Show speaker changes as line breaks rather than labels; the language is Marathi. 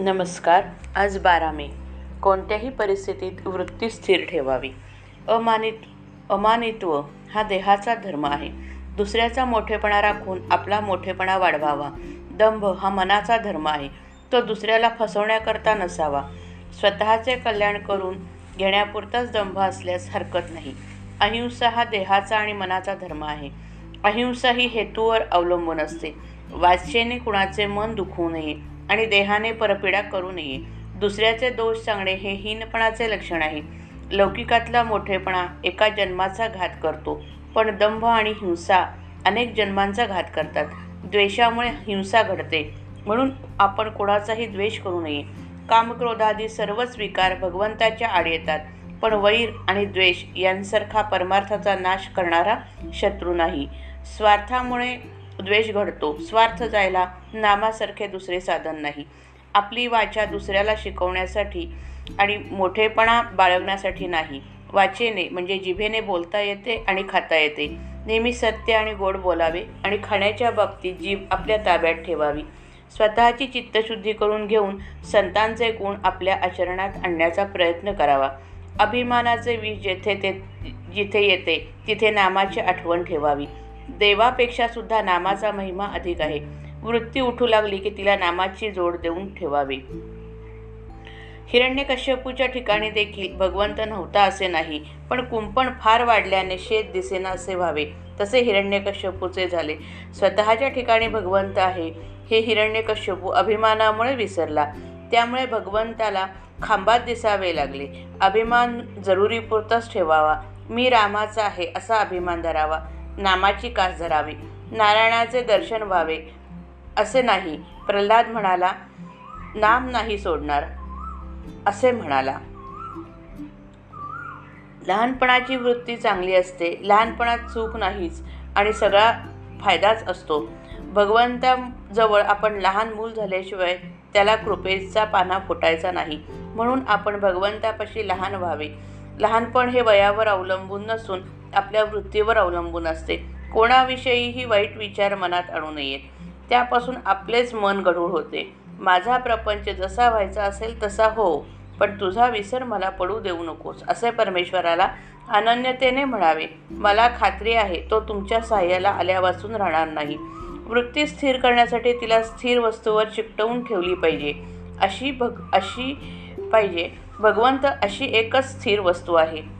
नमस्कार. आज बारा मे. कोणत्याही परिस्थितीत वृत्ती स्थिर ठेवावी. अमानित अमानित्व हा देहाचा धर्म आहे. दुसऱ्याचा मोठेपणा राखून आपला मोठेपणा वाढवावा. दंभ हा मनाचा धर्म आहे. तो दुसऱ्याला फसवण्याकरता नसावा. स्वतःचे कल्याण करून घेण्यापुरताच दंभ असल्यास हरकत नाही. अहिंसा हा देहाचा आणि मनाचा धर्म आहे. अहिंसा ही हेतूवर अवलंबून असते. वाचेने कुणाचे मन दुखवू नये. आणि देहाने परपीडा करू नये. दुसऱ्याचे दोष सांगणे हे हीनपणाचे लक्षण आहे. लौकिकातला मोठेपणा एका जन्माचा घात करतो पण दंभ आणि हिंसा अनेक जन्मांचा घात करतात. द्वेषामुळे हिंसा घडते म्हणून आपण कोणाचाही द्वेष करू नये. कामक्रोधादी सर्वच विकार भगवंताच्या आड येतात पण वैर आणि द्वेष यांसारखा परमार्थाचा नाश करणारा शत्रू नाही. स्वार्थामुळे द्वेष घडतो. स्वार्थ जायला नामासारखे दुसरे साधन नाही. आपली वाचा दुसऱ्याला शिकवण्यासाठी आणि मोठेपणा बाळगण्यासाठी नाही. वाचेने म्हणजे जिभेने बोलता येते आणि खाता येते. नेहमी सत्य आणि गोड बोलावे आणि खाण्याच्या बाबतीत जीभ आपल्या ताब्यात ठेवावी. स्वतःची चित्तशुद्धी करून घेऊन संतांचे गुण आपल्या आचरणात आणण्याचा प्रयत्न करावा. अभिमानाचे विष जेथे ते जिथे येते तिथे नामाची आठवण ठेवावी. देवापेक्षा सुद्धा नामाचा महिमा अधिक आहे. वृत्ती उठू लागली की तिला नामाची जोड देऊन ठेवावी. हिरण्यकश्यपूच्या ठिकाणी देखील भगवंत नव्हता असे नाही पण कुंपण फार वाढल्याने शेत दिसेना असे व्हावे तसे हिरण्यकश्यपूचे झाले. स्वतःच्या ठिकाणी भगवंत आहे हे हिरण्यकश्यपू अभिमानामुळे विसरला. त्यामुळे भगवंताला खांबात दिसावे लागले. अभिमान जरुरीपुरताच ठेवावा. मी रामाचा आहे असा अभिमान धरावा. नामाची कास धरावी. नारायणाचे दर्शन व्हावे असे नाही. प्रल्हाद म्हणाला नाम नाही सोडणार असे म्हणाला. लहानपणाची वृत्ती चांगली असते लहानपणात चूक नाहीच आणि सगळा फायदाच असतो. भगवंताजवळ आपण लहान मूल झाल्याशिवाय त्याला कृपेचा पाना फुटायचा नाही म्हणून आपण भगवंतापाशी लहान व्हावे. लहानपण हे वयावर अवलंबून नसून आपल्या वृत्तीवर अवलंबून असते. कोणाविषयीही वाईट विचार मनात आणू नयेत. त्यापासून आपलेच मन गढूळ होते. माझा प्रपंच जसा व्हायचा असेल तसा हो पण तुझा विसर मला पडू देऊ नकोस असे परमेश्वराला अनन्यतेने म्हणावे. मला खात्री आहे तो तुमच्या सहाय्याला आल्यापासून राहणार नाही. वृत्ती स्थिर करण्यासाठी तिला स्थिर वस्तूवर चिकटवून ठेवली पाहिजे. अशी भग अशी पाहिजे. भगवंत अशी एकच स्थिर वस्तू आहे.